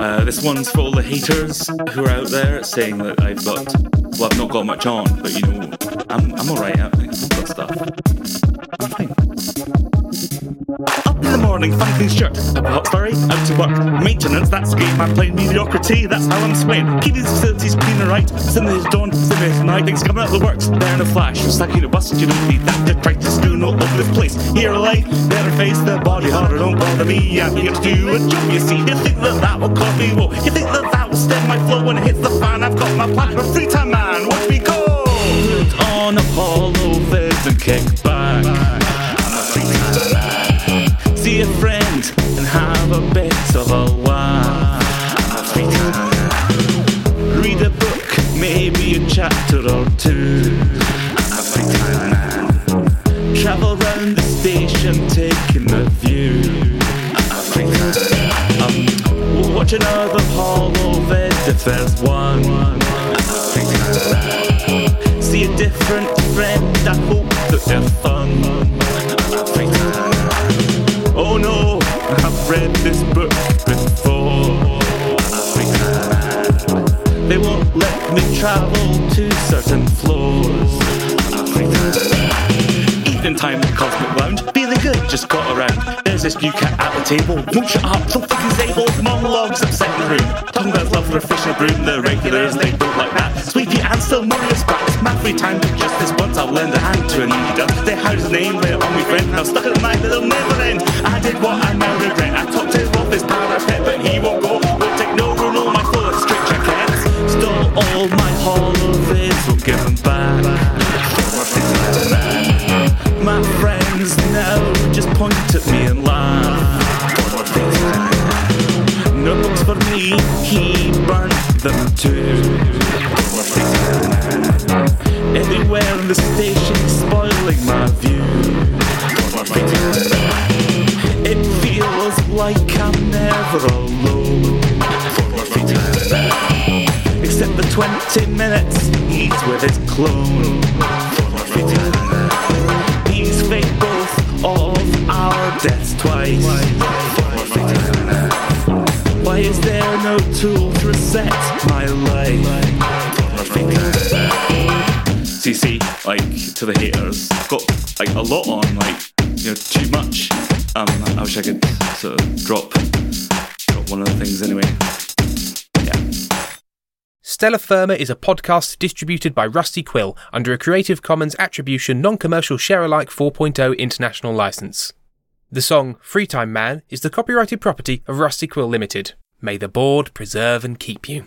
Uh, this one's for all the haters who are out there saying that I've got, well, I've not got much on, but you know, I'm, I'm alright. I've got stuff. I'm fine. Up in the morning, funky shirt, a hot story, out to work. Maintenance, that's great, man, playing mediocrity, that's how I'm swaying. Keep these facilities clean and right, Sundays dawn, Sundays night, things coming out of the works, there in a flash. It's like you bust, you don't need that, practice doing all over the place. Here alive, better face the body harder, don't bother me, I'm here to do a job, you see. You think that that will cause me woe, you think that that will stem my flow when it hits the fan, I've got my plan, a free time man, watch me go! Put on a and kick back. I'm see a friend and have a bit of a laugh. Read a book, maybe a chapter or two. Travel round the station, taking a view. Um, watch another if there's one. See a different friend, I hope that they're fun. Oh no, I've read this book before. They won't let me travel to certain floors. Evening time at Cosmic Lounge, good, just got around. This new cat at the table, won't shut up, so fucking disabled. Monologues upset the room. Talking about love for a broom, the regulars, they don't like that. Sweetie and still Marius Brax, my free time, but just this once I'll lend a hand to a leader. They house his name, later on my friend, now stuck the night, it'll never end. I did what I now regret, I talked to his off his parapet, but he. Won't Alone. For my free time. Except the 20 minutes he's with his clone. For my. He's both of our deaths twice. For. Why is there no tool to reset my life? For you see, like to the haters, got like a lot on, like you know, too much. Um, I wish I could sort of drop one of the things anyway. Stellar Firma is a podcast distributed by Rusty Quill under a Creative Commons Attribution Non Commercial Share Alike 4.0 international license. The song Free Time Man is the copyrighted property of Rusty Quill Limited. May the board preserve and keep you.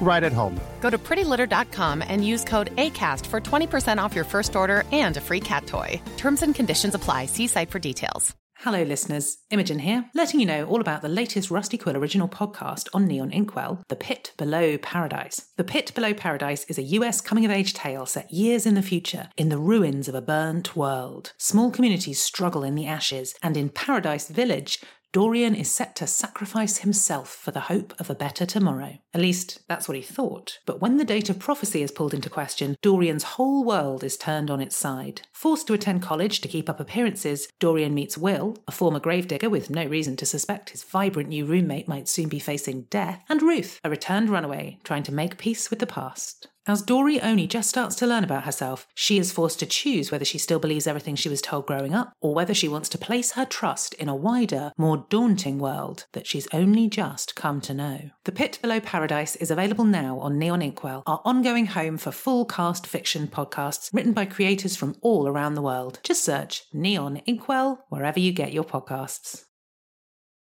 right at home. Go to prettylitter.com and use code ACAST for 20% off your first order and a free cat toy. Terms and conditions apply. See site for details. Hello, listeners. Imogen here, letting you know all about the latest Rusty Quill original podcast on Neon Inkwell, The Pit Below Paradise. The Pit Below Paradise is a US coming of age tale set years in the future in the ruins of a burnt world. Small communities struggle in the ashes, and in Paradise Village, Dorian is set to sacrifice himself for the hope of a better tomorrow. At least, that's what he thought. But when the date of prophecy is pulled into question, Dorian's whole world is turned on its side. Forced to attend college to keep up appearances, Dorian meets Will, a former gravedigger with no reason to suspect his vibrant new roommate might soon be facing death, and Ruth, a returned runaway trying to make peace with the past. As Dory only just starts to learn about herself, she is forced to choose whether she still believes everything she was told growing up, or whether she wants to place her trust in a wider, more daunting world that she's only just come to know. The Pit Below Paradise is available now on Neon Inkwell, our ongoing home for full cast fiction podcasts written by creators from all around the world. Just search Neon Inkwell wherever you get your podcasts.